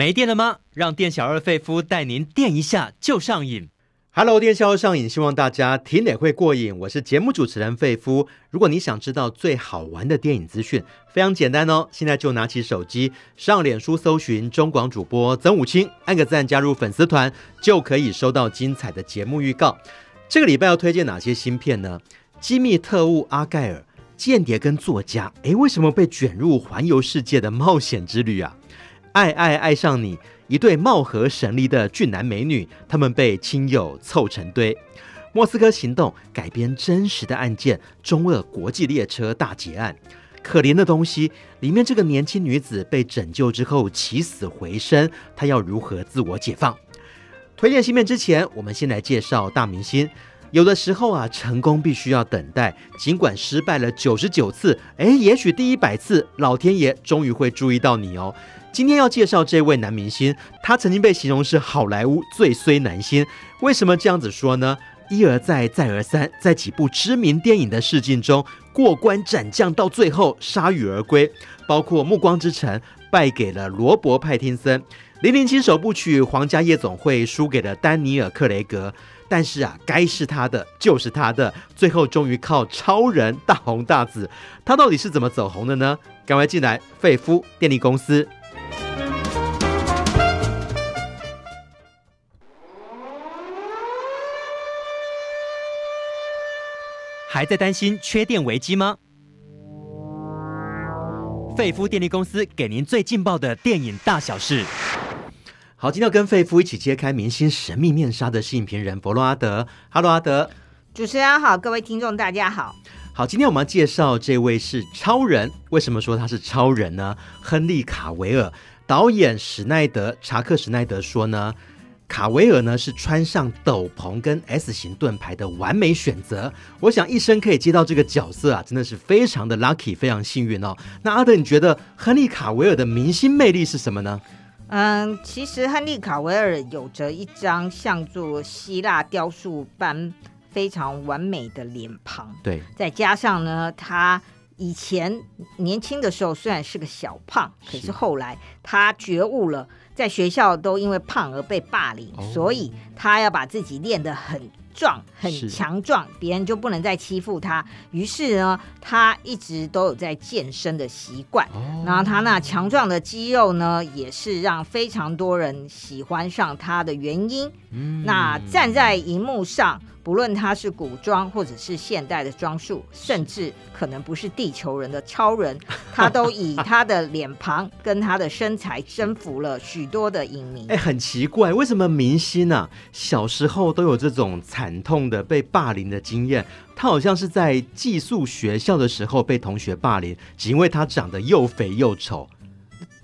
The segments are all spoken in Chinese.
没电了吗？让店小二费夫带您电一下就上瘾。Hello，电小二上瘾，希望大家听得会过瘾。我是节目主持人费夫。如果你想知道最好玩的电影资讯，非常简单哦，现在就拿起手机上脸书搜寻中广主播曾武清，按个赞加入粉丝团，就可以收到精彩的节目预告。这个礼拜要推荐哪些新片呢？机密特务阿盖尔，间谍跟作家，诶，为什么被卷入环游世界的冒险之旅啊？爱爱爱上你，一对貌合神离的俊男美女，他们被亲友凑成堆。莫斯科行动改编真实的案件，中俄国际列车大劫案。可怜的东西里面，这个年轻女子被拯救之后起死回生，她要如何自我解放？推荐新片之前，我们先来介绍大明星。有的时候啊，成功必须要等待，尽管失败了九十九次，哎，也许第一百次，老天爷终于会注意到你哦。今天要介绍这位男明星，他曾经被形容是好莱坞最衰男星。为什么这样子说呢？一而再，再而三，在几部知名电影的试镜中过关斩将，到最后铩羽而归。包括《暮光之城》败给了罗伯·派汀森，《零零七首部曲》《皇家夜总会》输给了丹尼尔·克雷格。但是啊，该是他的就是他的，最后终于靠超人大红大紫。他到底是怎么走红的呢？赶快进来，费夫电力公司。还在担心缺电危机吗？费夫电力公司给您最劲爆的电影大小事。好，今天要跟费夫一起揭开明星神秘面纱的是影评人伯洛阿德。哈喽，阿德。主持人好，各位听众大家好。好，今天我们要介绍这位是超人。为什么说他是超人呢？亨利·卡维尔导演史奈德查克·史奈德说呢。卡维尔呢是穿上斗篷跟 S 型盾牌的完美选择，我想一生可以接到这个角色啊，真的是非常的 lucky，非常幸运哦。那阿德，你觉得亨利卡维尔的明星魅力是什么呢？嗯，其实亨利卡维尔有着一张像做希腊雕塑般非常完美的脸庞，对，再加上呢，他以前年轻的时候虽然是个小胖，可是后来他觉悟了。在学校都因为胖而被霸凌，哦、所以他要把自己练得很壮、很强壮，别人就不能再欺负他。于是呢，他一直都有在健身的习惯。哦、然后他那强壮的肌肉呢，也是让非常多人喜欢上他的原因。嗯、那站在荧幕上。不论他是古装或者是现代的装束，甚至可能不是地球人的超人，他都以 他的脸庞跟他的身材征服了许多的影迷。哎，很奇怪，为什么明星啊小时候都有这种惨痛的被霸凌的经验？他好像是在寄宿学校的时候被同学霸凌，只因为他长得又肥又丑。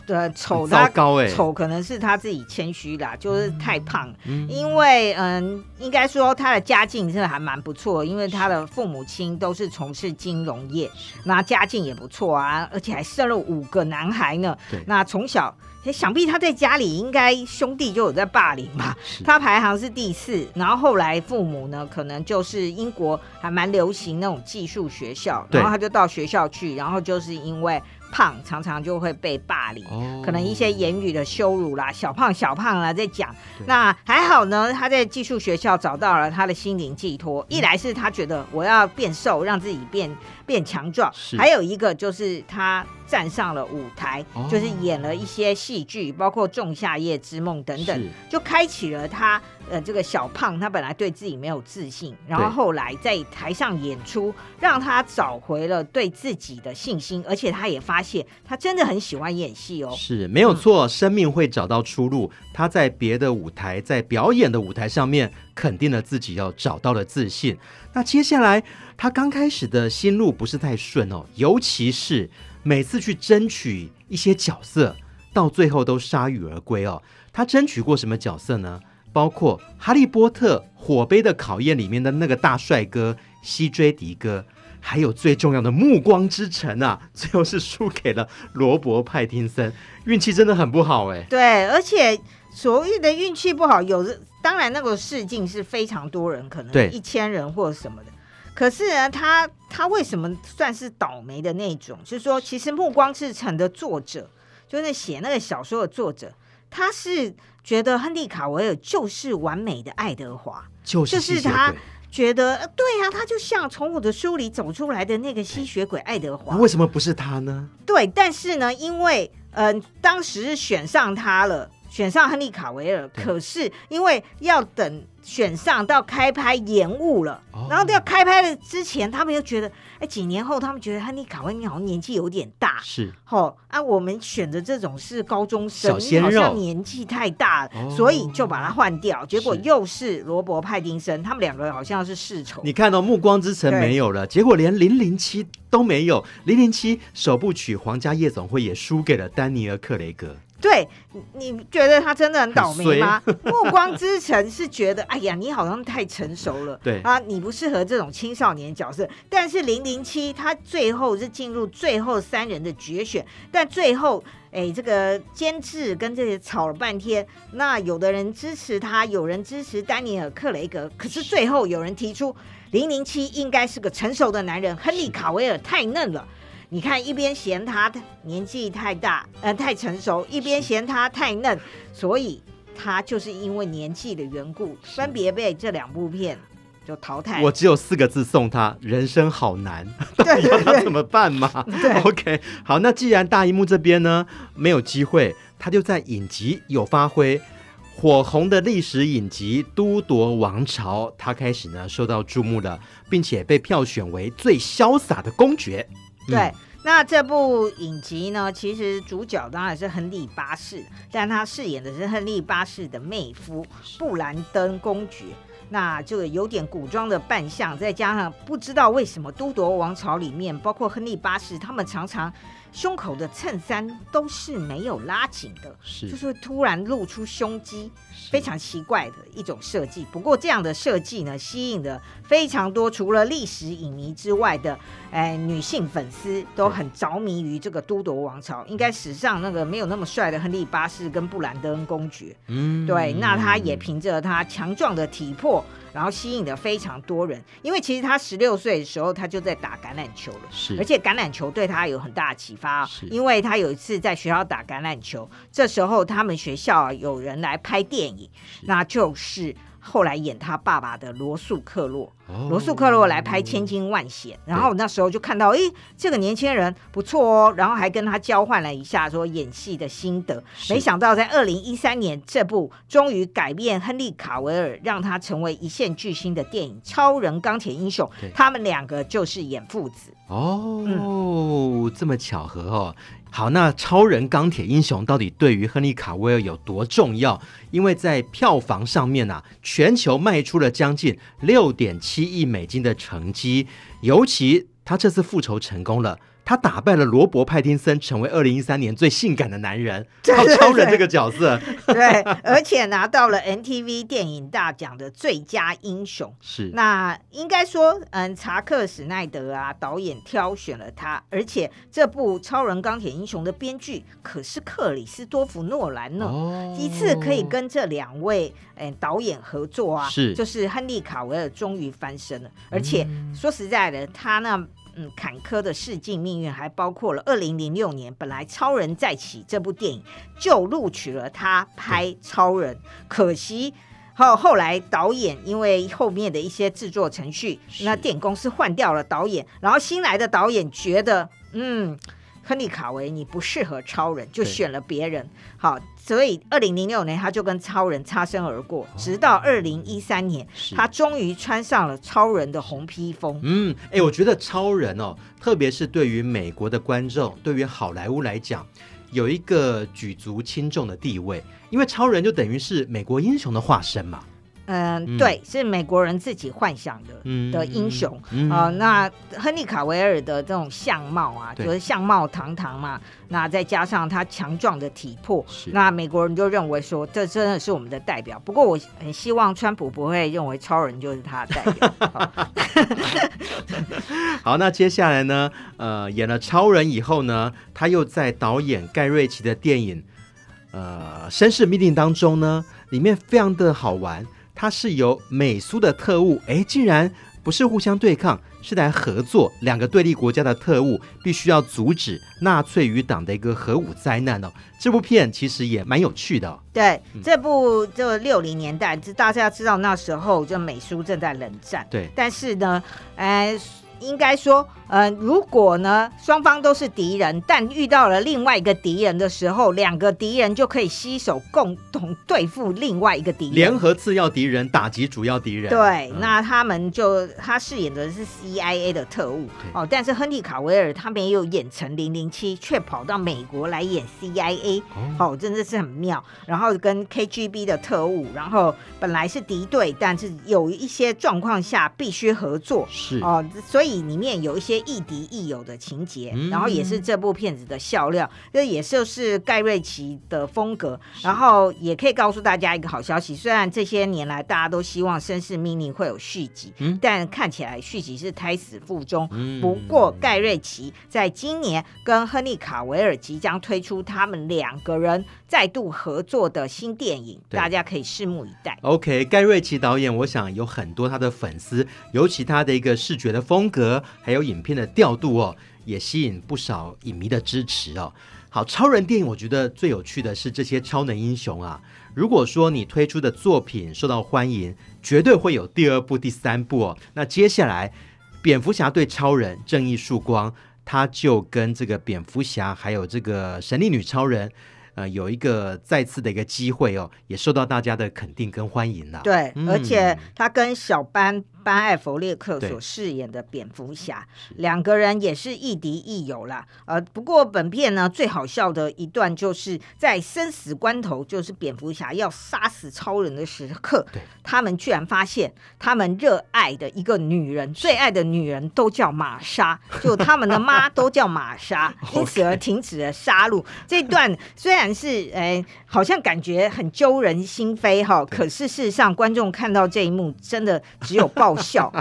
对，丑他高哎，丑可能是他自己谦虚啦，就是太胖。嗯、因为嗯，应该说他的家境真的还蛮不错，因为他的父母亲都是从事金融业，那家境也不错啊，而且还生了五个男孩呢。对那从小，想必他在家里应该兄弟就有在霸凌吧？他排行是第四，然后后来父母呢，可能就是英国还蛮流行那种寄宿学校，然后他就到学校去，然后就是因为。胖常常就会被霸凌，哦、可能一些言语的羞辱啦，小胖小胖啦，在讲。那还好呢，他在寄宿学校找到了他的心灵寄托。嗯、一来是他觉得我要变瘦，让自己变变强壮；还有一个就是他站上了舞台，哦、就是演了一些戏剧，包括《仲夏夜之梦》等等，就开启了他。呃，这个小胖他本来对自己没有自信，然后后来在台上演出，让他找回了对自己的信心，而且他也发现他真的很喜欢演戏哦。是没有错，嗯、生命会找到出路。他在别的舞台，在表演的舞台上面，肯定了自己要找到了自信。那接下来他刚开始的心路不是太顺哦，尤其是每次去争取一些角色，到最后都铩羽而归哦。他争取过什么角色呢？包括《哈利波特：火杯的考验》里面的那个大帅哥西追迪哥，还有最重要的《暮光之城》啊，最后是输给了罗伯·派汀森，运气真的很不好哎。对，而且所谓的运气不好，有的当然那个试镜是非常多人，可能一千人或者什么的。对可是呢，他他为什么算是倒霉的那种？就是说，其实《暮光之城》的作者，就是写那个小说的作者。他是觉得亨利卡维尔就是完美的爱德华，就是就是他觉得对呀、啊，他就像从我的书里走出来的那个吸血鬼爱德华。为什么不是他呢？对，但是呢，因为嗯、呃，当时选上他了。选上亨利卡维尔，可是因为要等选上到开拍延误了，哦、然后要开拍的之前，他们又觉得，哎，几年后他们觉得亨利卡维尔好像年纪有点大，是，哦，啊，我们选的这种是高中生，好像年纪太大，哦、所以就把他换掉。结果又是罗伯·派丁森，他们两个人好像是世仇。你看到、哦《暮光之城》没有了，结果连《零零七》都没有，《零零七》首部曲《皇家夜总会》也输给了丹尼尔·克雷格。对，你觉得他真的很倒霉吗？暮 光之城是觉得，哎呀，你好像太成熟了，对啊，你不适合这种青少年角色。但是零零七他最后是进入最后三人的决选，但最后，哎，这个监制跟这些吵了半天，那有的人支持他，有人支持丹尼尔·克雷格，可是最后有人提出零零七应该是个成熟的男人，亨利·卡维尔太嫩了。你看，一边嫌他年纪太大，呃，太成熟，一边嫌他太嫩，所以他就是因为年纪的缘故，分别被这两部片就淘汰。我只有四个字送他：人生好难，到底要他怎么办嘛？对，OK，好，那既然大荧幕这边呢没有机会，他就在影集有发挥，火红的历史影集《都铎王朝》，他开始呢受到注目了，并且被票选为最潇洒的公爵。对，嗯、那这部影集呢，其实主角当然是亨利八世，但他饰演的是亨利八世的妹夫布兰登公爵。那这个有点古装的扮相，再加上不知道为什么《都铎王朝》里面，包括亨利八世，他们常常。胸口的衬衫都是没有拉紧的，是就是会突然露出胸肌，非常奇怪的一种设计。不过这样的设计呢，吸引了非常多除了历史影迷之外的，哎，女性粉丝都很着迷于这个都铎王朝。应该史上那个没有那么帅的亨利八世跟布兰登公爵，嗯，对，那他也凭着他强壮的体魄。然后吸引了非常多人，因为其实他十六岁的时候他就在打橄榄球了，是，而且橄榄球对他有很大的启发，是，因为他有一次在学校打橄榄球，这时候他们学校有人来拍电影，那就是。后来演他爸爸的罗素克洛，哦、罗素克洛来拍《千金万险》，然后那时候就看到，哎，这个年轻人不错哦，然后还跟他交换了一下说演戏的心得。没想到在二零一三年，这部终于改变亨利卡维尔，让他成为一线巨星的电影《超人钢铁英雄》，他们两个就是演父子。哦，嗯、这么巧合哦。好，那超人钢铁英雄到底对于亨利卡维尔有多重要？因为在票房上面啊，全球卖出了将近六点七亿美金的成绩，尤其他这次复仇成功了。他打败了罗伯·派丁森，成为二零一三年最性感的男人，超超人这个角色。对，而且拿到了 NTV 电影大奖的最佳英雄。是，那应该说，嗯，查克·史奈德啊，导演挑选了他，而且这部《超人钢铁英雄》的编剧可是克里斯多弗·诺兰呢。哦，一次可以跟这两位嗯导演合作啊，是，就是亨利·卡维尔终于翻身了。而且、嗯、说实在的，他那。嗯，坎坷的世纪命运还包括了二零零六年，本来《超人再起》这部电影就录取了他拍超人，可惜后后来导演因为后面的一些制作程序，那电影公司换掉了导演，然后新来的导演觉得，嗯。亨利·卡维，你不适合超人，就选了别人。好，所以二零零六年他就跟超人擦身而过，直到二零一三年，他终于穿上了超人的红披风。嗯，哎、欸，我觉得超人哦，特别是对于美国的观众，对于好莱坞来讲，有一个举足轻重的地位，因为超人就等于是美国英雄的化身嘛。嗯，对，是美国人自己幻想的、嗯、的英雄啊、嗯呃。那亨利卡维尔的这种相貌啊，就是相貌堂堂嘛。那再加上他强壮的体魄，那美国人就认为说，这真的是我们的代表。不过我很希望川普不会认为超人就是他的代表。好，好，那接下来呢？呃，演了超人以后呢，他又在导演盖瑞奇的电影《呃绅士密令》当中呢，里面非常的好玩。他是由美苏的特务，哎，竟然不是互相对抗，是来合作。两个对立国家的特务必须要阻止纳粹与党的一个核武灾难哦。这部片其实也蛮有趣的哦。对，这部就六零年代，就大家知道那时候就美苏正在冷战。对，但是呢，哎。应该说，呃，如果呢双方都是敌人，但遇到了另外一个敌人的时候，两个敌人就可以携手共同对付另外一个敌人，联合次要敌人打击主要敌人。对，嗯、那他们就他饰演的是 CIA 的特务。哦，但是亨利卡维尔他没有演成零零七，却跑到美国来演 CIA，哦，哦，真的是很妙。然后跟 KGB 的特务，然后本来是敌对，但是有一些状况下必须合作，是。哦，所以。所以里面有一些亦敌亦友的情节，嗯、然后也是这部片子的笑料，这也就是盖瑞奇的风格。然后也可以告诉大家一个好消息，虽然这些年来大家都希望《绅士命令》会有续集，嗯、但看起来续集是胎死腹中。嗯、不过盖瑞奇在今年跟亨利卡维尔即将推出他们两个人再度合作的新电影，大家可以拭目以待。OK，盖瑞奇导演，我想有很多他的粉丝，尤其他的一个视觉的风格。格还有影片的调度哦，也吸引不少影迷的支持哦。好，超人电影我觉得最有趣的是这些超能英雄啊。如果说你推出的作品受到欢迎，绝对会有第二部、第三部哦。那接下来，蝙蝠侠对超人正义曙光，他就跟这个蝙蝠侠还有这个神力女超人。呃，有一个再次的一个机会哦，也受到大家的肯定跟欢迎了。对，嗯、而且他跟小班班艾弗列克所饰演的蝙蝠侠，两个人也是亦敌亦友啦。呃，不过本片呢，最好笑的一段就是在生死关头，就是蝙蝠侠要杀死超人的时刻，他们居然发现他们热爱的一个女人，最爱的女人都叫玛莎，就他们的妈都叫玛莎，因此而停止了杀戮。这段虽然。是，哎，好像感觉很揪人心扉哈。可是事实上，观众看到这一幕，真的只有爆笑。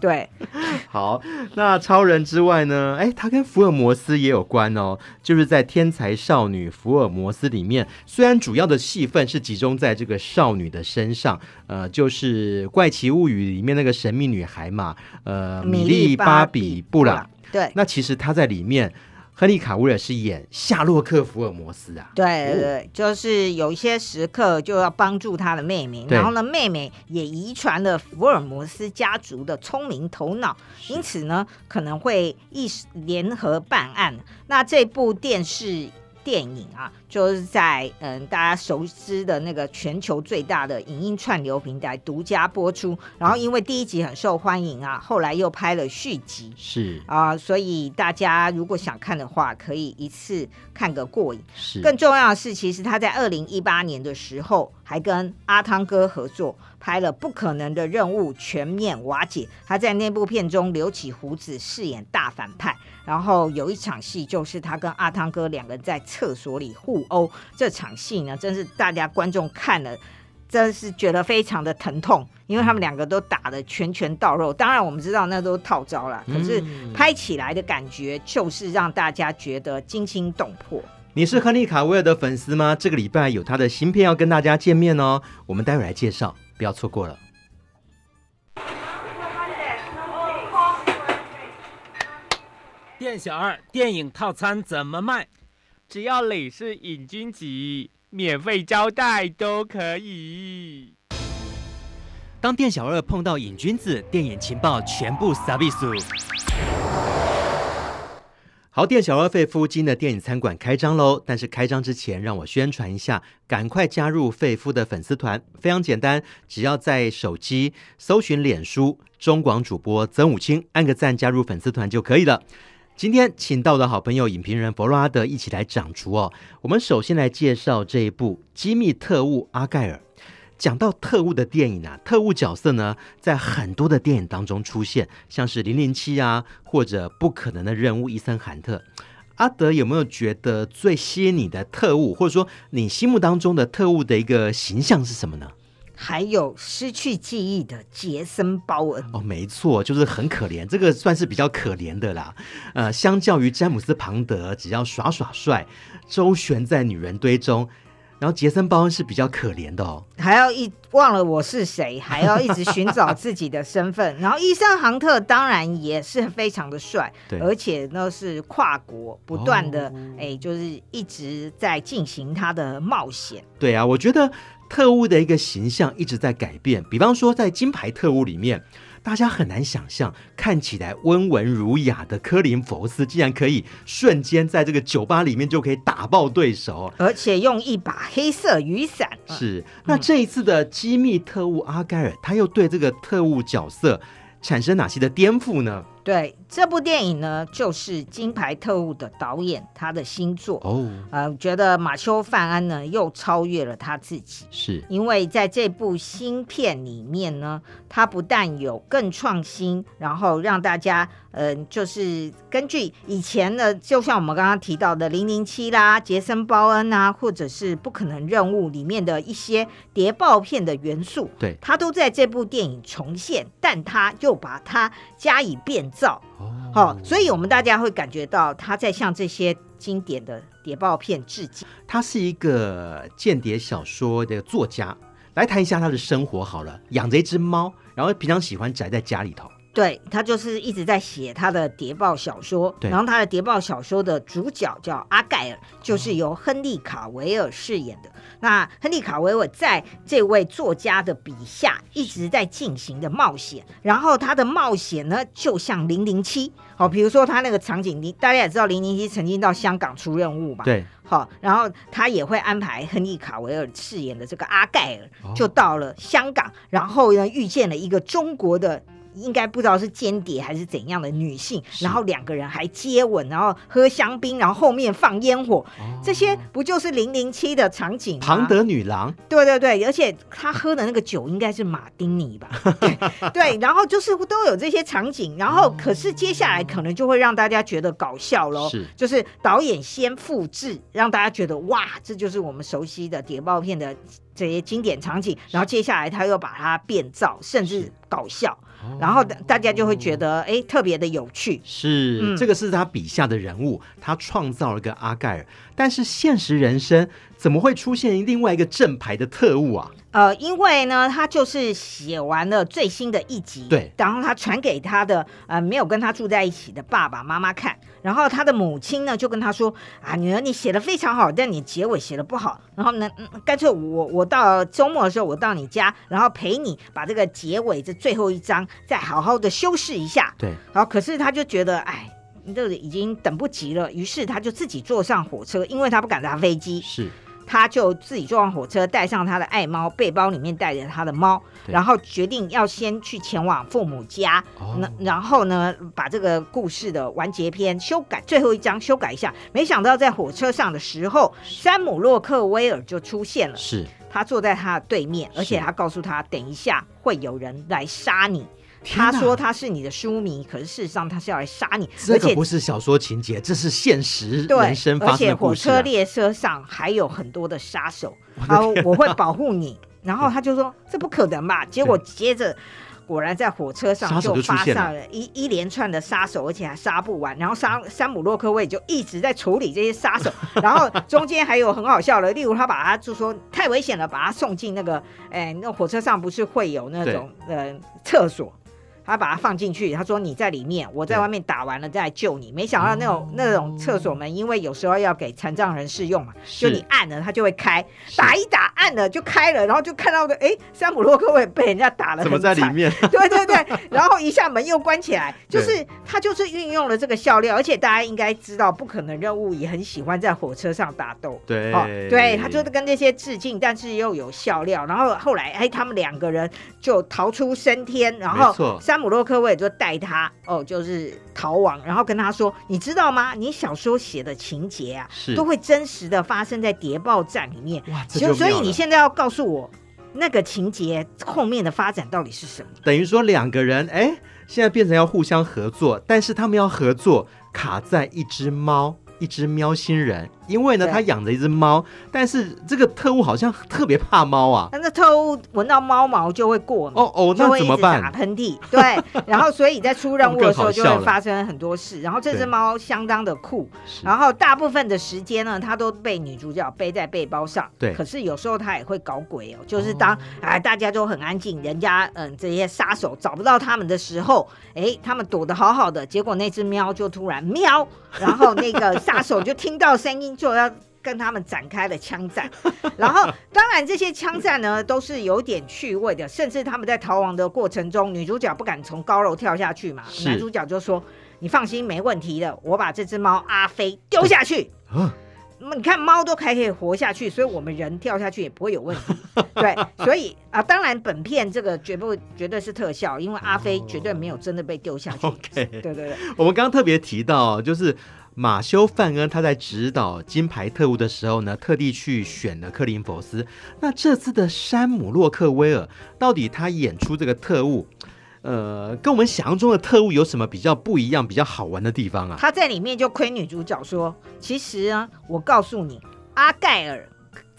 对，好，那超人之外呢？哎，他跟福尔摩斯也有关哦。就是在《天才少女福尔摩斯》里面，虽然主要的戏份是集中在这个少女的身上，呃，就是《怪奇物语》里面那个神秘女孩嘛，呃，米莉·巴比·布朗。对，那其实她在里面。亨利卡维尔是演夏洛克福尔摩斯啊，对对对，就是有一些时刻就要帮助他的妹妹，然后呢，妹妹也遗传了福尔摩斯家族的聪明头脑，因此呢，可能会一起联合办案。那这部电视。电影啊，就是在嗯，大家熟知的那个全球最大的影音串流平台独家播出。然后因为第一集很受欢迎啊，后来又拍了续集，是啊，所以大家如果想看的话，可以一次看个过瘾。是，更重要的是，其实他在二零一八年的时候还跟阿汤哥合作拍了《不可能的任务：全面瓦解》，他在那部片中留起胡子饰演大反派。然后有一场戏，就是他跟阿汤哥两个人在厕所里互殴。这场戏呢，真是大家观众看了，真是觉得非常的疼痛，因为他们两个都打的拳拳到肉。当然，我们知道那都是套招了，可是拍起来的感觉就是让大家觉得惊心动魄。你是亨利卡维尔的粉丝吗？这个礼拜有他的新片要跟大家见面哦，我们待会来介绍，不要错过了。店小二，电影套餐怎么卖？只要你是瘾君子，免费招待都可以。当店小二碰到瘾君子，电影情报全部撒比苏。好，店小二费夫今的电影餐馆开张喽！但是开张之前，让我宣传一下，赶快加入费夫的粉丝团，非常简单，只要在手机搜寻脸书中广主播曾武清，按个赞加入粉丝团就可以了。今天请到的好朋友影评人弗洛阿德一起来掌厨哦。我们首先来介绍这一部《机密特务阿盖尔》。讲到特务的电影啊，特务角色呢，在很多的电影当中出现，像是《零零七》啊，或者《不可能的任务》伊森罕特。阿德有没有觉得最吸引你的特务，或者说你心目当中的特务的一个形象是什么呢？还有失去记忆的杰森·鲍恩哦，没错，就是很可怜，这个算是比较可怜的啦。呃，相较于詹姆斯·庞德，只要耍耍帅，周旋在女人堆中，然后杰森·鲍恩是比较可怜的哦，还要一忘了我是谁，还要一直寻找自己的身份。然后伊森·杭特当然也是非常的帅，对，而且呢是跨国不断的，哎、哦，就是一直在进行他的冒险。对啊，我觉得特务的一个形象一直在改变。比方说，在《金牌特务》里面。大家很难想象，看起来温文儒雅的科林·佛斯，竟然可以瞬间在这个酒吧里面就可以打爆对手，而且用一把黑色雨伞。是，那这一次的机密特务阿盖尔，他又对这个特务角色产生哪些的颠覆呢？对这部电影呢，就是《金牌特务》的导演他的新作。哦。呃，觉得马修·范安呢又超越了他自己，是。因为在这部新片里面呢，他不但有更创新，然后让大家呃，就是根据以前的，就像我们刚刚提到的《零零七》啦、杰森·鲍恩啊，或者是《不可能任务》里面的一些谍报片的元素，对，他都在这部电影重现，但他又把它加以变造，好、哦，所以我们大家会感觉到他在向这些经典的谍报片致敬。他是一个间谍小说的作家，来谈一下他的生活好了。养着一只猫，然后平常喜欢宅在家里头。对，他就是一直在写他的谍报小说，然后他的谍报小说的主角叫阿盖尔，就是由亨利卡维尔饰演的。那亨利卡维尔在这位作家的笔下一直在进行的冒险，然后他的冒险呢，就像零零七，好，比如说他那个场景，你大家也知道零零七曾经到香港出任务嘛？对，好，然后他也会安排亨利卡维尔饰演的这个阿盖尔，就到了香港，然后呢遇见了一个中国的。应该不知道是间谍还是怎样的女性，然后两个人还接吻，然后喝香槟，然后后面放烟火，哦、这些不就是零零七的场景吗？庞德女郎，对对对，而且他喝的那个酒应该是马丁尼吧？对，对，然后就是都有这些场景，然后可是接下来可能就会让大家觉得搞笑喽，是，就是导演先复制，让大家觉得哇，这就是我们熟悉的谍报片的这些经典场景，然后接下来他又把它变造，甚至搞笑。然后大家就会觉得，哎，特别的有趣。是，嗯、这个是他笔下的人物，他创造了个阿盖尔。但是现实人生怎么会出现另外一个正牌的特务啊？呃，因为呢，他就是写完了最新的一集，对，然后他传给他的呃没有跟他住在一起的爸爸妈妈看，然后他的母亲呢就跟他说啊，女儿你写的非常好，但你结尾写的不好，然后呢，嗯、干脆我我到周末的时候我到你家，然后陪你把这个结尾这最后一章再好好的修饰一下，对，然后可是他就觉得哎，这个已经等不及了，于是他就自己坐上火车，因为他不敢搭飞机，是。他就自己坐上火车，带上他的爱猫，背包里面带着他的猫，然后决定要先去前往父母家。那、哦、然后呢，把这个故事的完结篇修改，最后一章修改一下。没想到在火车上的时候，山姆洛克威尔就出现了。是，他坐在他的对面，而且他告诉他，等一下会有人来杀你。他说他是你的书迷，可是事实上他是要来杀你，这个不是小说情节，这是现实人生发生的故事啊。而且火车列车上还有很多的杀手，然后我会保护你。然后他就说这不可能吧？结果接着果然在火车上就发生了一一连串的杀手，而且还杀不完。然后山山姆洛克威就一直在处理这些杀手，然后中间还有很好笑的，例如他把他就说太危险了，把他送进那个哎，那火车上不是会有那种呃厕所。他把它放进去，他说你在里面，我在外面打完了再来救你。没想到那种那种厕所门，因为有时候要给残障人士用嘛，就你按了它就会开，打一打按了就开了，然后就看到个哎，山姆洛克威尔被人家打了，怎么在里面？对对对，然后一下门又关起来，就是他就是运用了这个笑料，而且大家应该知道，不可能任务也很喜欢在火车上打斗，对，哦，对，他就是跟这些致敬，但是又有笑料，然后后来哎，他们两个人就逃出升天，然后山。姆洛克威尔就带他哦，就是逃亡，然后跟他说：“你知道吗？你小说写的情节啊，都会真实的发生在谍报站里面。哇，所所以你现在要告诉我，那个情节后面的发展到底是什么？等于说两个人哎，现在变成要互相合作，但是他们要合作卡在一只猫、一只喵星人、因为呢，他养着一只猫，但是这个特务好像特别怕猫啊。那特务闻到猫毛就会过敏，哦哦，那怎么办？打喷嚏，对，然后所以在出任务的时候就会发生很多事。然后这只猫相当的酷，然后大部分的时间呢，它都被女主角背在背包上。对，可是有时候它也会搞鬼哦，就是当哎大家都很安静，人家嗯这些杀手找不到他们的时候，哎，他们躲得好好的，结果那只喵就突然喵，然后那个杀手就听到声音就要。跟他们展开了枪战，然后当然这些枪战呢都是有点趣味的，甚至他们在逃亡的过程中，女主角不敢从高楼跳下去嘛，男主角就说：“你放心，没问题的，我把这只猫阿飞丢下去。”那你看猫都还可以活下去，所以我们人跳下去也不会有问题。对，所以啊，当然本片这个绝不绝对是特效，因为阿飞绝对没有真的被丢下去。OK，对对对，我们刚刚特别提到就是。马修·范恩他在指导《金牌特务》的时候呢，特地去选了克林佛斯。那这次的山姆·洛克威尔，到底他演出这个特务，呃，跟我们想象中的特务有什么比较不一样、比较好玩的地方啊？他在里面就亏女主角说：“其实啊，我告诉你，阿盖尔。”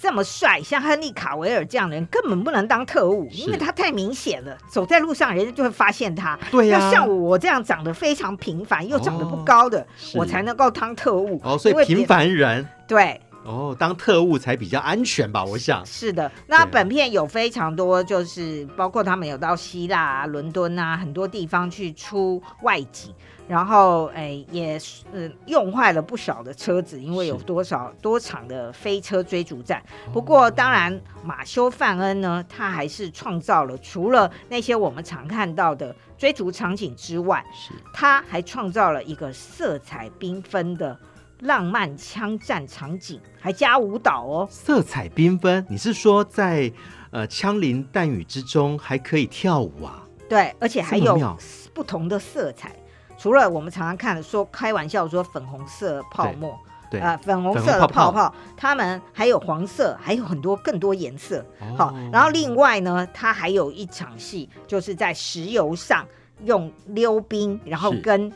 这么帅，像亨利·卡维尔这样的人根本不能当特务，因为他太明显了，走在路上人家就会发现他。对呀、啊，像我这样长得非常平凡又长得不高的，哦、我才能够当特务。哦，所以平凡人对哦，当特务才比较安全吧？我想是的。那本片有非常多，就是包括他们有到希腊啊、伦敦啊很多地方去出外景。然后，哎，也是用坏了不少的车子，因为有多少多场的飞车追逐战。不过，当然，马修·范恩呢，他还是创造了除了那些我们常看到的追逐场景之外，是他还创造了一个色彩缤纷的浪漫枪战场景，还加舞蹈哦。色彩缤纷，你是说在呃枪林弹雨之中还可以跳舞啊？对，而且还有不同的色彩。除了我们常常看的说开玩笑说粉红色泡沫，对，啊呃，粉红色的泡泡，他们还有黄色，还有很多更多颜色。哦、好，然后另外呢，它还有一场戏，就是在石油上用溜冰，然后跟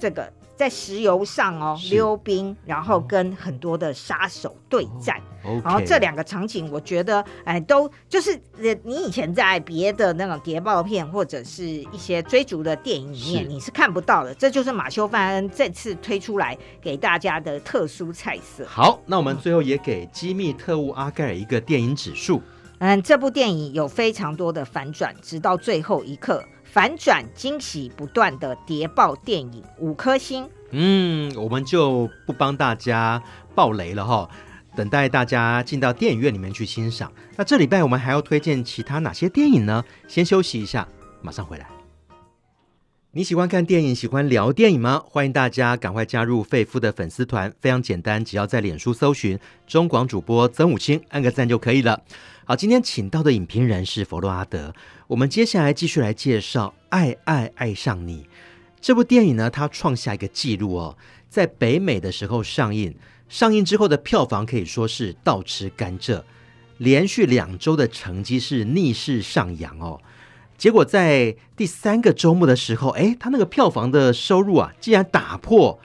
这个。在石油上哦溜冰，然后跟很多的杀手对战，哦 okay、然后这两个场景，我觉得哎，都就是你以前在别的那种谍报片或者是一些追逐的电影里面你是看不到的，这就是马修·范恩这次推出来给大家的特殊菜色。好，那我们最后也给《机密特务阿盖尔》一个电影指数。嗯，这部电影有非常多的反转，直到最后一刻。反转惊喜不断的谍报电影，五颗星。嗯，我们就不帮大家爆雷了哈，等待大家进到电影院里面去欣赏。那这礼拜我们还要推荐其他哪些电影呢？先休息一下，马上回来。你喜欢看电影，喜欢聊电影吗？欢迎大家赶快加入费夫的粉丝团，非常简单，只要在脸书搜寻中广主播曾武清，按个赞就可以了。好，今天请到的影评人是佛洛阿德。我们接下来继续来介绍《爱爱爱上你》这部电影呢，它创下一个纪录哦，在北美的时候上映，上映之后的票房可以说是倒吃甘蔗，连续两周的成绩是逆势上扬哦。结果在第三个周末的时候，诶，它那个票房的收入啊，竟然打破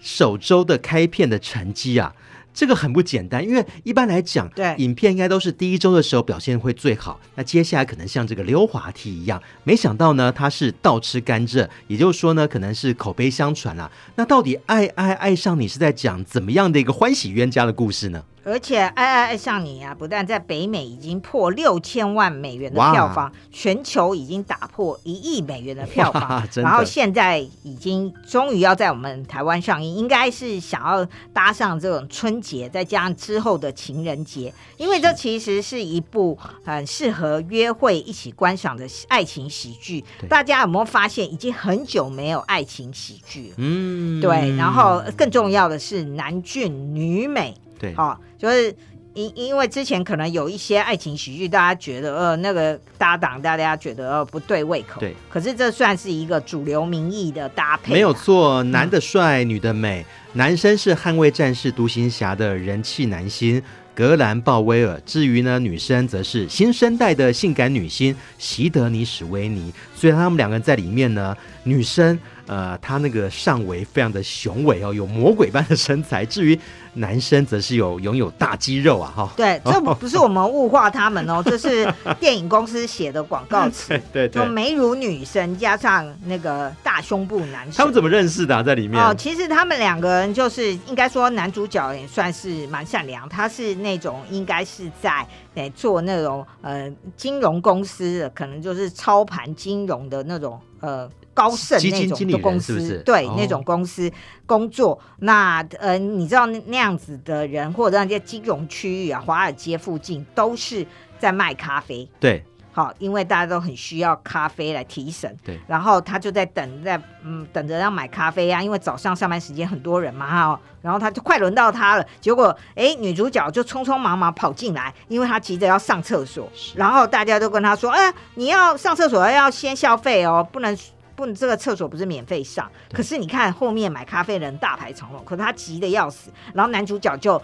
首周的开片的成绩啊！这个很不简单，因为一般来讲，对影片应该都是第一周的时候表现会最好，那接下来可能像这个溜滑梯一样，没想到呢，它是倒吃甘蔗，也就是说呢，可能是口碑相传啦。那到底爱爱爱上你是在讲怎么样的一个欢喜冤家的故事呢？而且《爱爱爱上你》啊，不但在北美已经破六千万美元的票房，全球已经打破一亿美元的票房，然后现在已经终于要在我们台湾上映，应该是想要搭上这种春节，再加上之后的情人节，因为这其实是一部很适合约会一起观赏的爱情喜剧。大家有没有发现，已经很久没有爱情喜剧？嗯，对。然后更重要的是，男俊女美。对，好、哦，就是因因为之前可能有一些爱情喜剧，大家觉得呃那个搭档，大家觉得呃不对胃口。对，可是这算是一个主流民意的搭配，没有错。男的帅，嗯、女的美，男生是捍卫战士独行侠的人气男星格兰鲍威尔，至于呢女生则是新生代的性感女星席德尼史威尼。所以他们两个人在里面呢，女生。呃，她那个上围非常的雄伟哦，有魔鬼般的身材。至于男生，则是有拥有大肌肉啊，哈、哦。对，这 不是我们物化他们哦，这是电影公司写的广告词。对对对，就美如女神加上那个大胸部男生。他们怎么认识的、啊？在里面？哦，其实他们两个人就是应该说男主角也算是蛮善良，他是那种应该是在诶做那种呃金融公司的，可能就是操盘金融的那种呃。高盛那种的公司，是是对、哦、那种公司工作，那呃，你知道那样子的人，或者那些金融区域啊，华尔街附近都是在卖咖啡。对，好，因为大家都很需要咖啡来提神。对，然后他就在等，在嗯等着要买咖啡啊，因为早上上班时间很多人嘛哈，然后他就快轮到他了，结果哎，女主角就匆匆忙忙跑进来，因为她急着要上厕所，然后大家都跟她说，哎，你要上厕所要先消费哦，不能。不，这个厕所不是免费上，可是你看后面买咖啡的人大排长龙，可是他急得要死，然后男主角就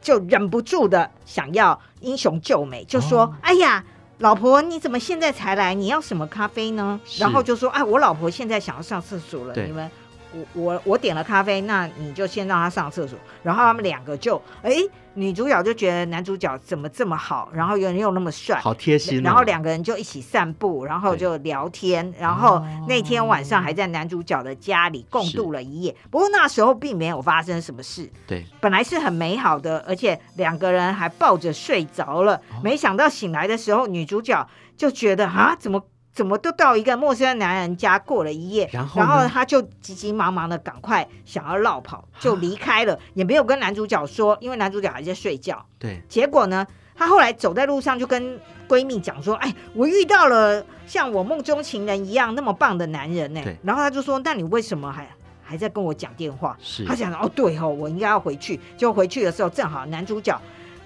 就忍不住的想要英雄救美，就说：“哦、哎呀，老婆，你怎么现在才来？你要什么咖啡呢？”然后就说：“哎，我老婆现在想要上厕所了，你们。”我我我点了咖啡，那你就先让他上厕所，然后他们两个就哎、欸，女主角就觉得男主角怎么这么好，然后又又那么帅，好贴心、哦。然后两个人就一起散步，然后就聊天，然后那天晚上还在男主角的家里共度了一夜。不过那时候并没有发生什么事，对，本来是很美好的，而且两个人还抱着睡着了。没想到醒来的时候，女主角就觉得啊，怎么？怎么都到一个陌生的男人家过了一夜，然后，然后他就急急忙忙的赶快想要绕跑，就离开了，也没有跟男主角说，因为男主角还在睡觉。对，结果呢，他后来走在路上就跟闺蜜讲说：“哎，我遇到了像我梦中情人一样那么棒的男人呢。”然后他就说：“那你为什么还还在跟我讲电话？”是他想哦，对哦，我应该要回去。就回去的时候，正好男主角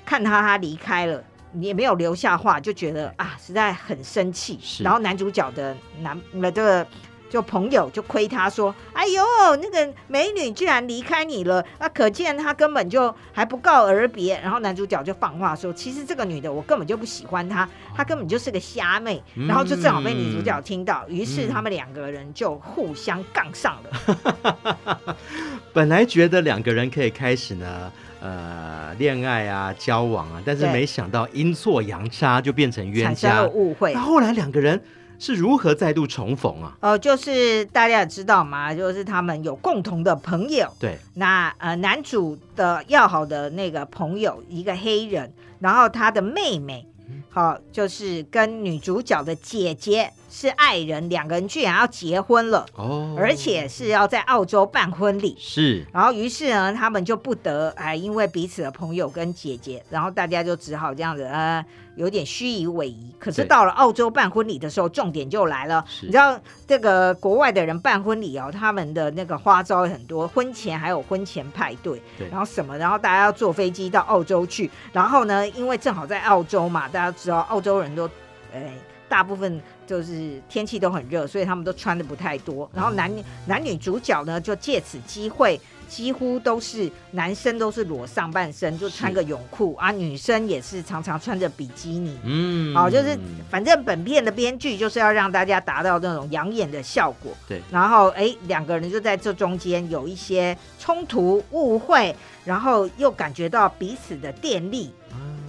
看他他离开了。你也没有留下话，就觉得啊，实在很生气。然后男主角的男那这个就朋友就亏他说：“哎呦，那个美女居然离开你了，那可见他根本就还不告而别。”然后男主角就放话说：“其实这个女的我根本就不喜欢她，她根本就是个虾妹。嗯”然后就正好被女主角听到，于是他们两个人就互相杠上了。本来觉得两个人可以开始呢。呃，恋爱啊，交往啊，但是没想到阴错阳差就变成冤家，误会。那后来两个人是如何再度重逢啊？哦、呃，就是大家也知道嘛，就是他们有共同的朋友。对，那呃，男主的要好的那个朋友一个黑人，然后他的妹妹，好、呃，就是跟女主角的姐姐。是爱人，两个人居然要结婚了哦，而且是要在澳洲办婚礼。是，然后于是呢，他们就不得哎，因为彼此的朋友跟姐姐，然后大家就只好这样子呃，有点虚以委蛇。可是到了澳洲办婚礼的时候，重点就来了。你知道这个国外的人办婚礼哦，他们的那个花招很多，婚前还有婚前派对，对，然后什么，然后大家要坐飞机到澳洲去，然后呢，因为正好在澳洲嘛，大家知道澳洲人都哎。大部分就是天气都很热，所以他们都穿的不太多。然后男女男女主角呢，就借此机会，几乎都是男生都是裸上半身，就穿个泳裤啊，女生也是常常穿着比基尼。嗯，好，就是反正本片的编剧就是要让大家达到那种养眼的效果。对，然后哎，两个人就在这中间有一些冲突、误会，然后又感觉到彼此的电力。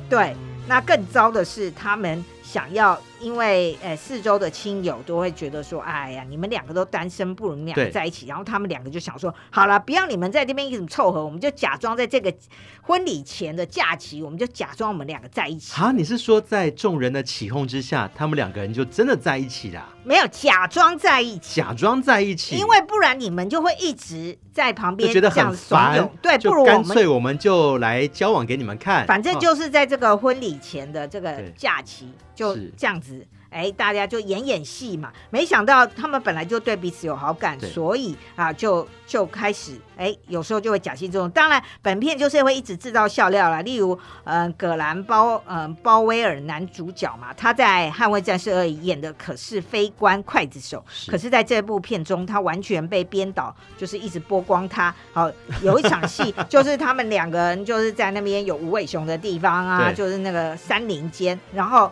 对，那更糟的是他们。想要，因为呃，四周的亲友都会觉得说，哎呀，你们两个都单身，不如你们两个在一起。然后他们两个就想说，好了，不要你们在这边一直凑合，我们就假装在这个婚礼前的假期，我们就假装我们两个在一起。啊，你是说在众人的起哄之下，他们两个人就真的在一起了？没有，假装在一起，假装在一起，因为不然你们就会一直在旁边觉得很烦。对，不如干脆我们就来交往给你们看。反正就是在这个婚礼前的这个假期。就这样子，哎，大家就演演戏嘛。没想到他们本来就对彼此有好感，所以啊，就就开始，哎，有时候就会假戏真做。当然，本片就是会一直制造笑料啦。例如，嗯、呃，葛兰包，嗯、呃，鲍威尔男主角嘛，他在《捍卫战士二》演的可是非官刽子手，是可是在这部片中，他完全被编导就是一直剥光他。好，有一场戏就是他们两个人就是在那边有无尾熊的地方啊，就是那个山林间，然后。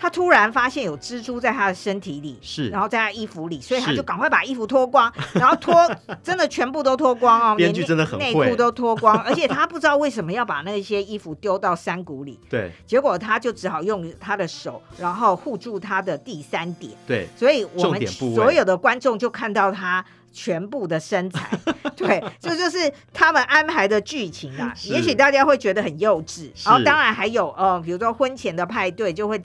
他突然发现有蜘蛛在他的身体里，是，然后在他衣服里，所以他就赶快把衣服脱光，然后脱，真的全部都脱光哦，编剧真的很，内裤都脱光，而且他不知道为什么要把那些衣服丢到山谷里，对，结果他就只好用他的手，然后护住他的第三点，对，所以我们所有的观众就看到他。全部的身材，对，这就，就是他们安排的剧情啊。也许大家会觉得很幼稚，然后当然还有呃，比如说婚前的派对，就会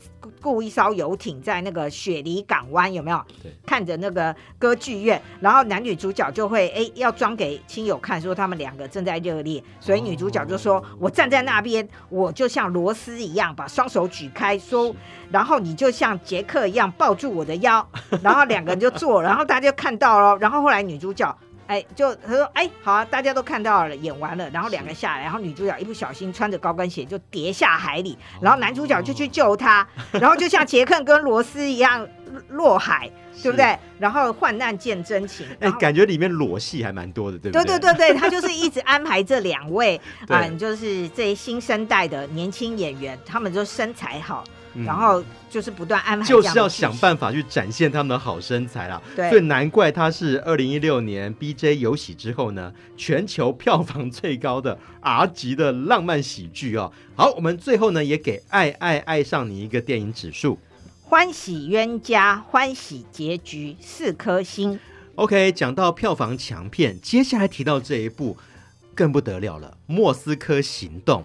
雇一艘游艇在那个雪梨港湾，有没有？对，看着那个歌剧院，然后男女主角就会哎要装给亲友看，说他们两个正在热恋，所以女主角就说：“我站在那边，我就像螺丝一样，把双手举开，说，然后你就像杰克一样抱住我的腰，然后两个人就坐，然后大家就看到了，然后后来。”女主角，哎，就他说，哎，好啊，大家都看到了，演完了，然后两个下来，然后女主角一不小心穿着高跟鞋就跌下海里，然后男主角就去救她，然后就像杰克跟罗斯一样落海，对不对？然后患难见真情，哎，感觉里面裸戏还蛮多的，对不对？对对对对，他就是一直安排这两位啊，就是这新生代的年轻演员，他们就身材好。然后就是不断安排，就是要想办法去展现他们的好身材啦。对，所以难怪他是二零一六年 BJ 有喜之后呢，全球票房最高的 R 级的浪漫喜剧哦。好，我们最后呢也给《爱爱爱上你》一个电影指数，欢喜冤家，欢喜结局，四颗星。OK，讲到票房强片，接下来提到这一部更不得了了，《莫斯科行动》。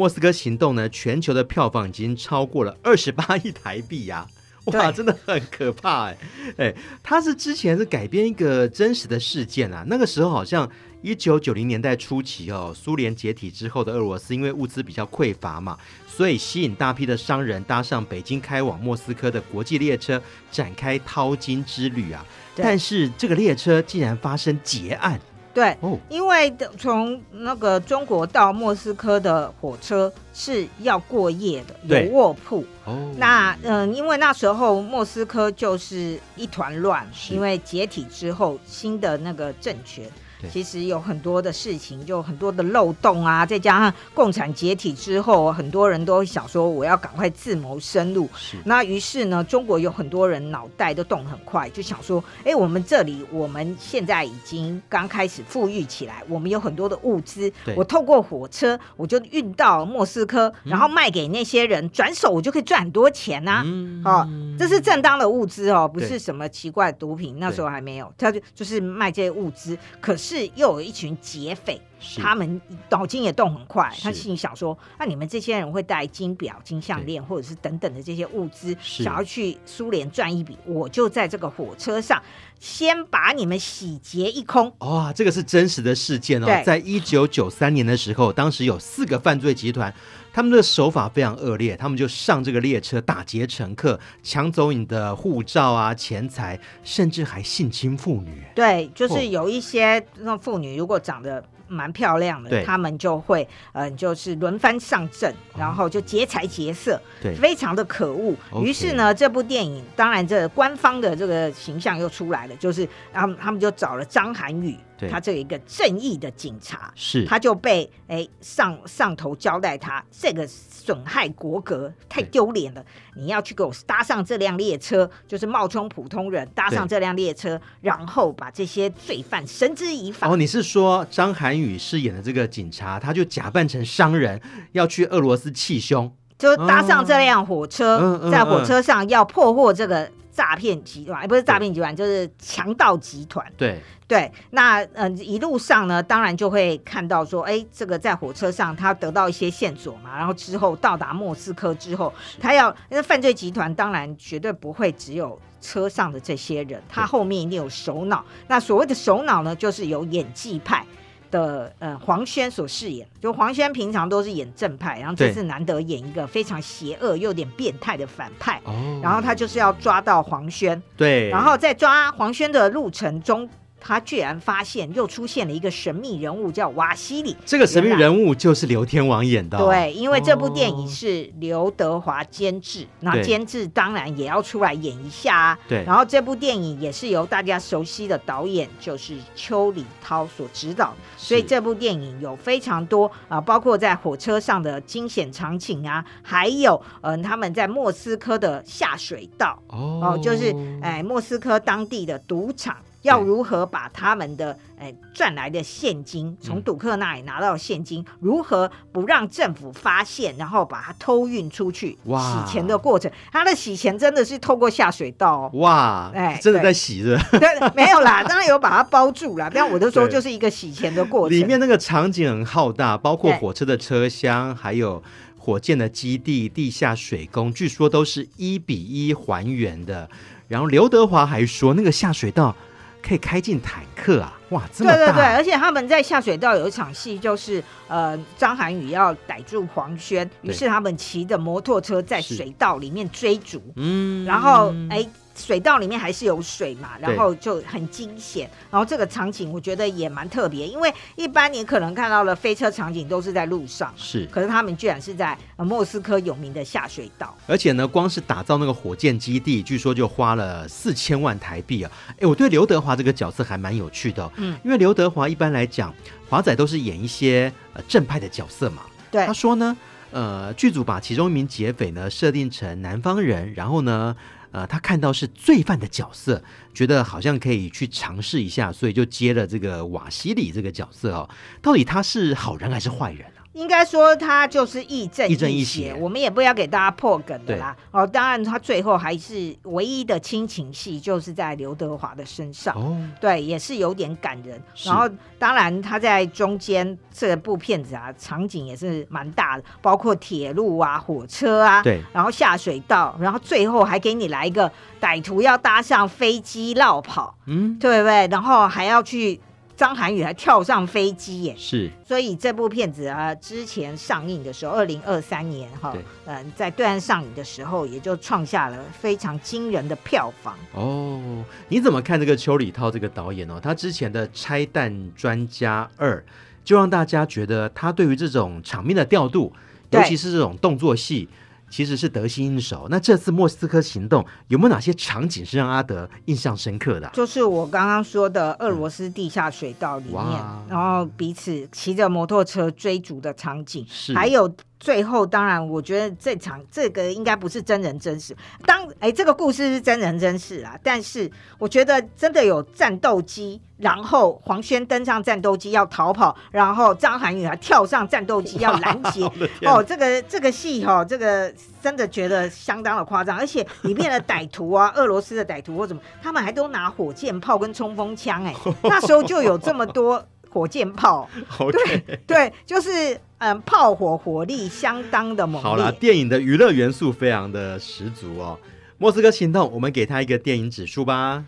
莫斯科行动呢，全球的票房已经超过了二十八亿台币呀！哇，真的很可怕哎！哎，它是之前是改编一个真实的事件啊。那个时候好像一九九零年代初期哦，苏联解体之后的俄罗斯，因为物资比较匮乏嘛，所以吸引大批的商人搭上北京开往莫斯科的国际列车，展开淘金之旅啊。但是这个列车竟然发生劫案。对，因为从那个中国到莫斯科的火车是要过夜的，有卧铺。哦，那嗯，因为那时候莫斯科就是一团乱，因为解体之后新的那个政权。其实有很多的事情，就很多的漏洞啊，再加上共产解体之后，很多人都想说我要赶快自谋生路。是，那于是呢，中国有很多人脑袋都动很快，就想说，哎，我们这里我们现在已经刚开始富裕起来，我们有很多的物资，我透过火车我就运到莫斯科，然后卖给那些人，转手我就可以赚很多钱呐、啊。嗯，哦，这是正当的物资哦，不是什么奇怪的毒品，那时候还没有，他就就是卖这些物资，可是。是又有一群劫匪，他们脑筋也动很快。他心里想说：“那你们这些人会带金表、金项链，或者是等等的这些物资，想要去苏联赚一笔，我就在这个火车上先把你们洗劫一空。”哇，这个是真实的事件哦。在一九九三年的时候，当时有四个犯罪集团。他们的手法非常恶劣，他们就上这个列车打劫乘客，抢走你的护照啊、钱财，甚至还性侵妇女。对，就是有一些那妇女，如果长得蛮漂亮的，他们就会嗯、呃，就是轮番上阵，然后就劫财劫色，对，非常的可恶。于是呢，这部电影当然这官方的这个形象又出来了，就是他们他们就找了张涵予。他这一个正义的警察，是。他就被哎上上头交代他这个损害国格太丢脸了，你要去给我搭上这辆列车，就是冒充普通人搭上这辆列车，然后把这些罪犯绳之以法。哦，你是说张涵予饰演的这个警察，他就假扮成商人要去俄罗斯气凶，就搭上这辆火车，哦、在火车上要破获这个。诈骗集团，不是诈骗集团，就是强盗集团。对对，那呃一路上呢，当然就会看到说，哎，这个在火车上他得到一些线索嘛，然后之后到达莫斯科之后，他要那犯罪集团当然绝对不会只有车上的这些人，他后面一定有首脑。那所谓的首脑呢，就是有演技派。的呃，黄轩所饰演，就黄轩平常都是演正派，然后这次难得演一个非常邪恶又有点变态的反派，然后他就是要抓到黄轩，对，然后在抓黄轩的路程中，他居然发现又出现了一个神秘人物，叫瓦西里。这个神秘人物就是刘天王演的。对，因为这部电影是刘德华监制，那、哦、监制当然也要出来演一下啊。对。然后这部电影也是由大家熟悉的导演，就是邱礼涛所指导，所以这部电影有非常多啊、呃，包括在火车上的惊险场景啊，还有嗯、呃，他们在莫斯科的下水道哦、呃，就是哎，莫斯科当地的赌场。要如何把他们的诶赚来的现金从赌客那里拿到现金，嗯，如何不让政府发现，然后把它偷运出去洗钱的过程？他的洗钱真的是透过下水道哇！哎，真的在洗着？对，没有啦，当然有把它包住啦。但我都说就是一个洗钱的过程。里面那个场景很浩大，包括火车的车厢，还有火箭的基地、地下水宫，据说都是一比一还原的。然后刘德华还说，那个下水道。可以开进坦克啊！哇，这么大！对对对，而且他们在下水道有一场戏，就是呃，张涵予要逮住黄轩，于是他们骑着摩托车在水道里面追逐，嗯，然后哎。水道里面还是有水嘛，然后就很惊险。然后这个场景我觉得也蛮特别，因为一般你可能看到的飞车场景都是在路上，是，可是他们居然是在莫斯科有名的下水道。而且呢，光是打造那个火箭基地，据说就花了四千万台币啊！哎，我对刘德华这个角色还蛮有趣的，嗯，因为刘德华一般来讲，华仔都是演一些呃正派的角色嘛。对，他说呢，呃，剧组把其中一名劫匪呢设定成南方人，然后呢。呃，他看到是罪犯的角色，觉得好像可以去尝试一下，所以就接了这个瓦西里这个角色哦。到底他是好人还是坏人？应该说他就是亦正亦邪，正亦邪，我们也不要给大家破梗的啦。哦，当然他最后还是唯一的亲情戏，就是在刘德华的身上。哦，对，也是有点感人。然后当然他在中间这部片子啊，场景也是蛮大的，包括铁路啊、火车啊，对，然后下水道，然后最后还给你来一个歹徒要搭上飞机绕跑，嗯，对不对？然后还要去。张涵予还跳上飞机耶，是，所以这部片子啊，之前上映的时候，二零二三年哈，嗯，在对岸上映的时候，也就创下了非常惊人的票房。哦，你怎么看这个邱礼涛这个导演哦？他之前的《拆弹专家二》，就让大家觉得他对于这种场面的调度，尤其是这种动作戏。其实是得心应手。那这次莫斯科行动有没有哪些场景是让阿德印象深刻的？就是我刚刚说的俄罗斯地下水道里面，嗯、然后彼此骑着摩托车追逐的场景，是还有。最后，当然，我觉得这场这个应该不是真人真事。当哎，这个故事是真人真事啊，但是我觉得真的有战斗机，然后黄轩登上战斗机要逃跑，然后张涵予还跳上战斗机要拦截。哦，这个这个戏哈、哦，这个真的觉得相当的夸张，而且里面的歹徒啊，俄罗斯的歹徒或什么，他们还都拿火箭炮跟冲锋枪，哎，那时候就有这么多。火箭炮. 对对，就是嗯，炮火火力相当的猛烈。好了，电影的娱乐元素非常的十足哦。莫斯科行动，我们给他一个电影指数吧。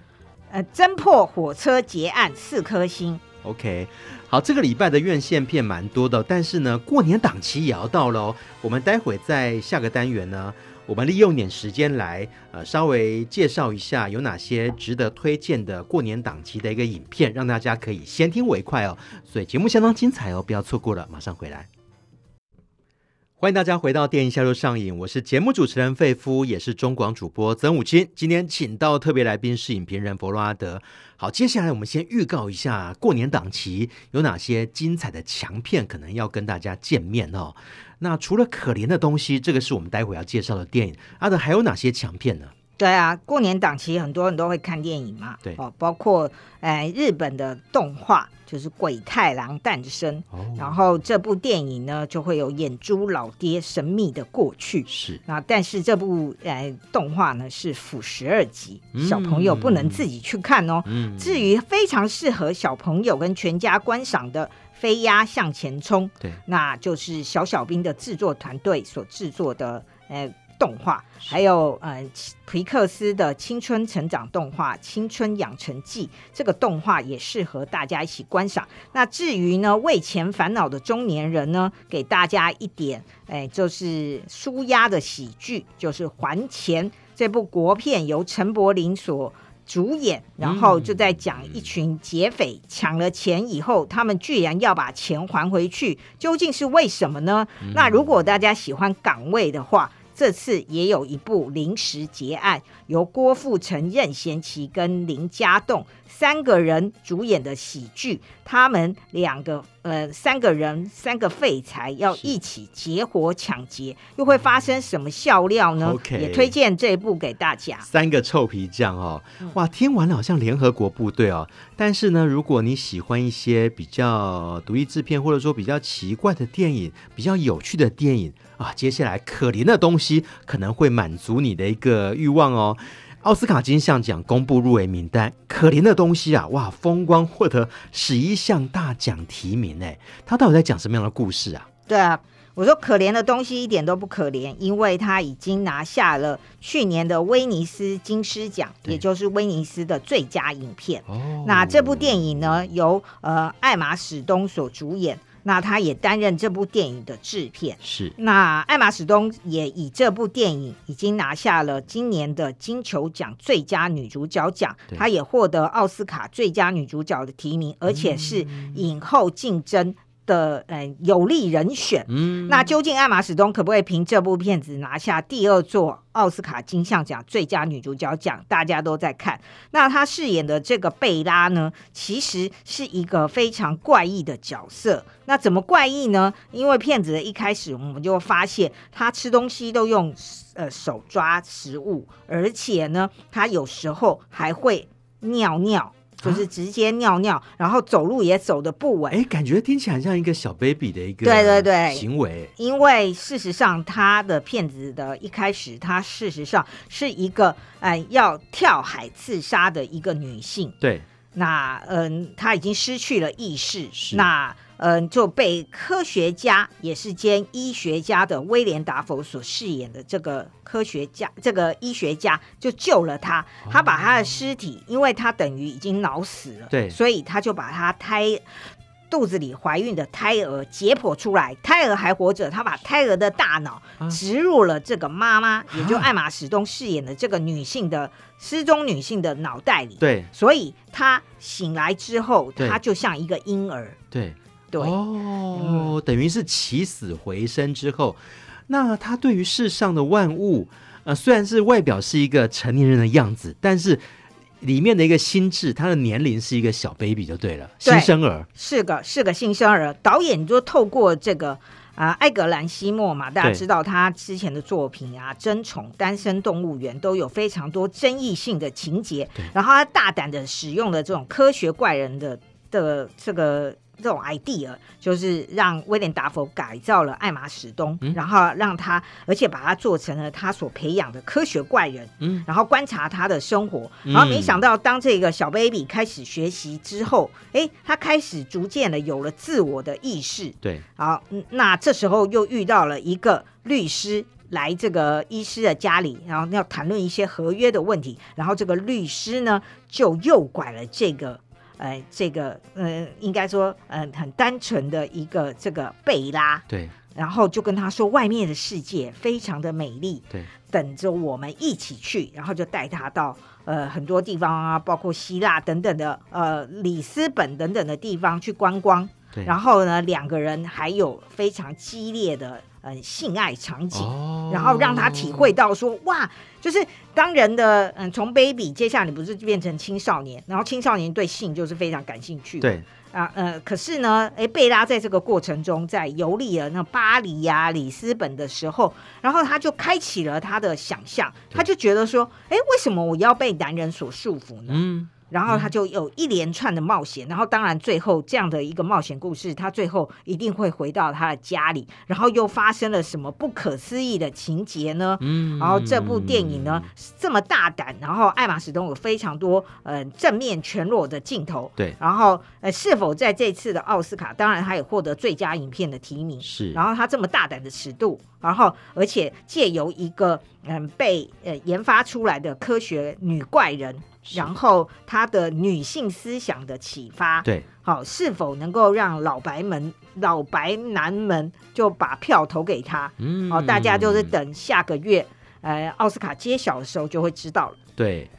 呃，侦破火车劫案四颗星。OK，好，这个礼拜的院线片蛮多的，但是呢，过年档期也要到了哦。我们待会在下个单元呢。我们利用点时间来，呃，稍微介绍一下有哪些值得推荐的过年档期的一个影片，让大家可以先听为快哦。所以节目相当精彩哦，不要错过了，马上回来。欢迎大家回到电影下路上瘾，我是节目主持人费夫，也是中广主播曾武清。今天请到特别来宾是影评人佛罗阿德。好，接下来我们先预告一下过年档期有哪些精彩的强片，可能要跟大家见面哦。那除了可怜的东西，这个是我们待会要介绍的电影。阿德还有哪些强片呢？对啊，过年档期很多人都会看电影嘛。对哦，包括哎日本的动画。就是《鬼太郎诞生》哦，然后这部电影呢就会有眼珠老爹神秘的过去。是，那但是这部呃动画呢是辅十二集，嗯，小朋友不能自己去看哦。嗯，至于非常适合小朋友跟全家观赏的《飞鸭向前冲》，对，那就是小小兵的制作团队所制作的呃。动画还有呃皮克斯的青春成长动画《青春养成记》，这个动画也适合大家一起观赏。那至于呢，为钱烦恼的中年人呢，给大家一点哎，就是舒压的喜剧，就是《还钱》这部国片，由陈柏霖所主演，然后就在讲一群劫匪抢了钱以后，他们居然要把钱还回去，究竟是为什么呢？那如果大家喜欢岗位的话，这次也有一部《临时结案》，由郭富城、任贤齐跟林家栋三个人主演的喜剧。他们两个呃三个人三个废材要一起结伙抢劫，又会发生什么笑料呢？Okay, 也推荐这一部给大家。三个臭皮匠哦，哇，听完了好像联合国部队哦。但是呢，如果你喜欢一些比较独立制片，或者说比较奇怪的电影，比较有趣的电影。啊，接下来可怜的东西可能会满足你的一个欲望哦。奥斯卡金像奖公布入围名单，可怜的东西啊，哇，风光获得十一项大奖提名，哎，他到底在讲什么样的故事啊？对啊，我说可怜的东西一点都不可怜，因为他已经拿下了去年的威尼斯金狮奖，也就是威尼斯的最佳影片。哦，那这部电影呢，由呃艾玛史东所主演。那他也担任这部电影的制片，是。那艾玛史东也以这部电影已经拿下了今年的金球奖最佳女主角奖，她也获得奥斯卡最佳女主角的提名，而且是影后竞争的嗯有力人选，嗯，那究竟艾玛史东可不可以凭这部片子拿下第二座奥斯卡金像奖最佳女主角奖？大家都在看。那她饰演的这个贝拉呢，其实是一个非常怪异的角色。那怎么怪异呢？因为片子的一开始我们就发现，她吃东西都用呃手抓食物，而且呢，她有时候还会尿尿。就是直接尿尿，啊、然后走路也走的不稳。哎，感觉听起来像一个小 baby 的一个对对对行为。因为事实上，他的骗子的一开始，他事实上是一个呃要跳海自杀的一个女性。对，那嗯、呃，她已经失去了意识。那。嗯，就被科学家也是兼医学家的威廉达佛所饰演的这个科学家，这个医学家就救了他。他把他的尸体，因为他等于已经脑死了，对，所以他就把他胎肚子里怀孕的胎儿解剖出来，胎儿还活着。他把胎儿的大脑植入了这个妈妈，也就艾玛史东饰演的这个女性的失踪女性的脑袋里。对，所以他醒来之后，他就像一个婴儿。对。对哦，嗯、等于是起死回生之后，那他对于世上的万物，呃，虽然是外表是一个成年人的样子，但是里面的一个心智，他的年龄是一个小 baby 就对了，新生儿是个是个新生儿。导演就透过这个啊、呃，艾格兰西莫嘛，大家知道他之前的作品啊，《争宠》《单身动物园》都有非常多争议性的情节，然后他大胆的使用了这种科学怪人的的这个。这种 idea 就是让威廉达佛改造了艾玛史东，嗯、然后让他，而且把他做成了他所培养的科学怪人，嗯，然后观察他的生活，嗯、然后没想到当这个小 baby 开始学习之后，哎，他开始逐渐的有了自我的意识，对，好，那这时候又遇到了一个律师来这个医师的家里，然后要谈论一些合约的问题，然后这个律师呢就诱拐了这个。呃，这个呃，应该说，嗯、呃，很单纯的一个这个贝拉，对，然后就跟他说，外面的世界非常的美丽，对，等着我们一起去，然后就带他到呃很多地方啊，包括希腊等等的，呃，里斯本等等的地方去观光，对，然后呢，两个人还有非常激烈的。嗯，性爱场景，哦、然后让他体会到说，哇，就是当人的嗯，从 baby，接下来你不是变成青少年，然后青少年对性就是非常感兴趣，对啊，呃，可是呢，哎，贝拉在这个过程中，在游历了那巴黎呀、啊、里斯本的时候，然后他就开启了他的想象，对他就觉得说，哎，为什么我要被男人所束缚呢？嗯。然后他就有一连串的冒险，然后当然最后这样的一个冒险故事，他最后一定会回到他的家里，然后又发生了什么不可思议的情节呢？嗯，然后这部电影呢这么大胆，然后艾玛史东有非常多呃正面全裸的镜头，对，然后呃是否在这次的奥斯卡，当然他也获得最佳影片的提名，是，然后他这么大胆的尺度，然后而且借由一个嗯被呃研发出来的科学女怪人。然后他的女性思想的启发，对，好，是否能够让老白们、老白男们就把票投给他？嗯，哦，大家就是等下个月，呃，奥斯卡揭晓的时候就会知道了。对。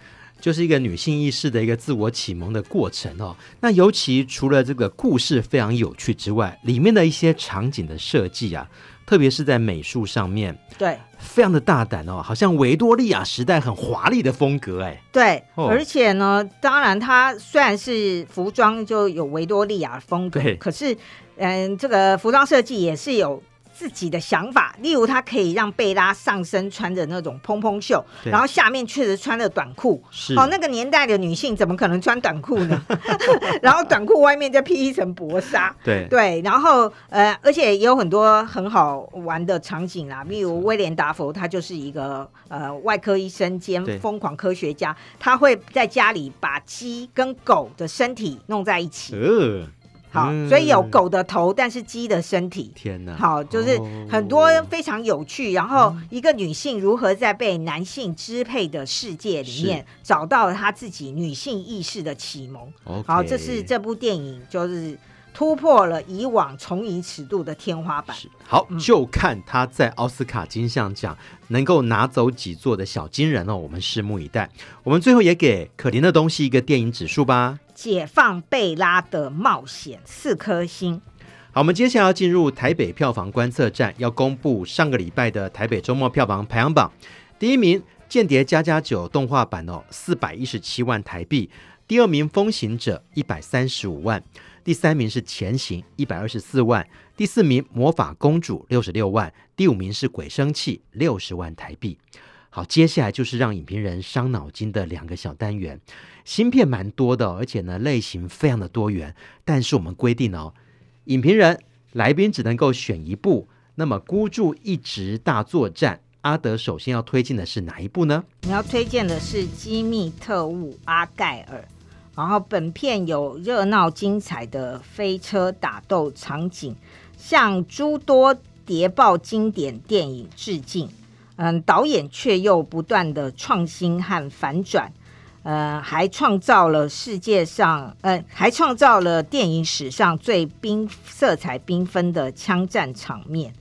就是一个女性意识的一个自我启蒙的过程哦。那尤其除了这个故事非常有趣之外，里面的一些场景的设计啊。特别是在美术上面，对，非常的大胆哦，好像维多利亚时代很华丽的风格哎，对，哦、而且呢，当然它虽然是服装就有维多利亚风格，可是，嗯，这个服装设计也是有。自己的想法，例如他可以让贝拉上身穿着那种蓬蓬袖，然后下面确实穿着短裤。是哦，那个年代的女性怎么可能穿短裤呢？然后短裤外面再披一层薄纱。对对，然后呃，而且也有很多很好玩的场景啦，例如威廉达佛，他就是一个呃外科医生兼疯狂科学家，他会在家里把鸡跟狗的身体弄在一起。呃好，所以有狗的头，但是鸡的身体。天哪！好，就是很多非常有趣。哦、然后一个女性如何在被男性支配的世界里面找到了她自己女性意识的启蒙。好，这是这部电影就是突破了以往重影尺度的天花板。好，就看她在奥斯卡金像奖能够拿走几座的小金人哦，我们拭目以待。我们最后也给可怜的东西一个电影指数吧。解放贝拉的冒险，四颗星。好，我们接下来要进入台北票房观测站，要公布上个礼拜的台北周末票房排行榜。第一名《间谍加加九》动画版哦，四百一十七万台币；第二名《风行者》一百三十五万；第三名是《潜行》一百二十四万；第四名《魔法公主》六十六万；第五名是《鬼生气》六十万台币。好，接下来就是让影评人伤脑筋的两个小单元。芯片蛮多的，而且呢类型非常的多元。但是我们规定哦，影评人来宾只能够选一部。那么孤注一掷大作战，阿德首先要推荐的是哪一部呢？你要推荐的是《机密特务阿盖尔》。然后本片有热闹精彩的飞车打斗场景，向诸多谍报经典电影致敬。嗯，导演却又不断的创新和反转，呃，还创造了世界上，呃，还创造了电影史上最缤色彩缤纷的枪战场面。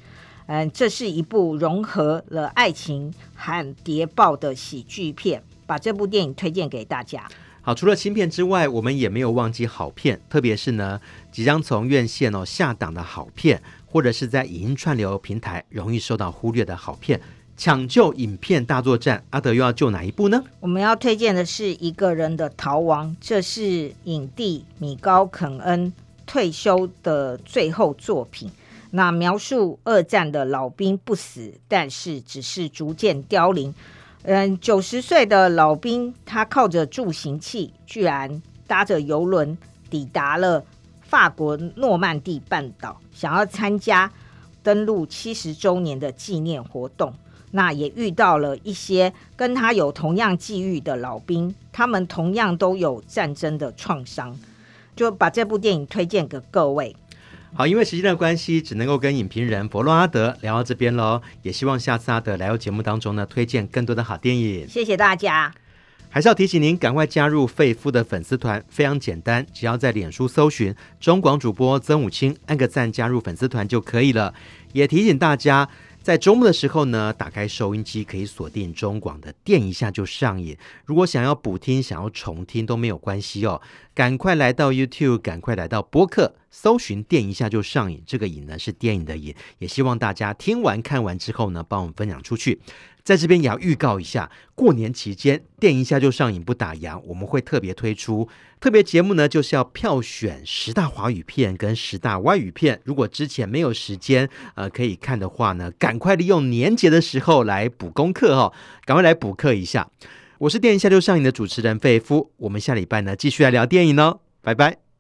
嗯、这是一部融合了爱情和谍报的喜剧片，把这部电影推荐给大家。好，除了新片之外，我们也没有忘记好片，特别是呢，即将从院线哦下档的好片，或者是在影音串流平台容易受到忽略的好片。抢救影片大作战，阿德又要救哪一部呢？我们要推荐的是一个人的逃亡，这是影帝米高肯恩退休的最后作品。那描述二战的老兵不死，但是只是逐渐凋零。嗯，九十岁的老兵，他靠着助行器，居然搭着游轮抵达了法国诺曼底半岛，想要参加登陆七十周年的纪念活动。那也遇到了一些跟他有同样际遇的老兵，他们同样都有战争的创伤，就把这部电影推荐给各位。好，因为时间的关系，只能够跟影评人佛洛阿德聊到这边喽。也希望下次阿德来到节目当中呢，推荐更多的好电影。谢谢大家。还是要提醒您，赶快加入费夫的粉丝团，非常简单，只要在脸书搜寻中广主播曾武清，按个赞加入粉丝团就可以了。也提醒大家。在周末的时候呢，打开收音机可以锁定中广的电一下就上瘾。如果想要补听、想要重听都没有关系哦，赶快来到 YouTube，赶快来到播客，搜寻电一下就上瘾。这个瘾呢是电影的瘾，也希望大家听完看完之后呢，帮我们分享出去。在这边也要预告一下，过年期间电一下就上瘾不打烊，我们会特别推出特别节目呢，就是要票选十大华语片跟十大外语片。如果之前没有时间呃可以看的话呢，赶快利用年节的时候来补功课、哦，赶快来补课一下。我是电一下就上瘾的主持人费夫，我们下礼拜呢继续来聊电影哦，拜拜。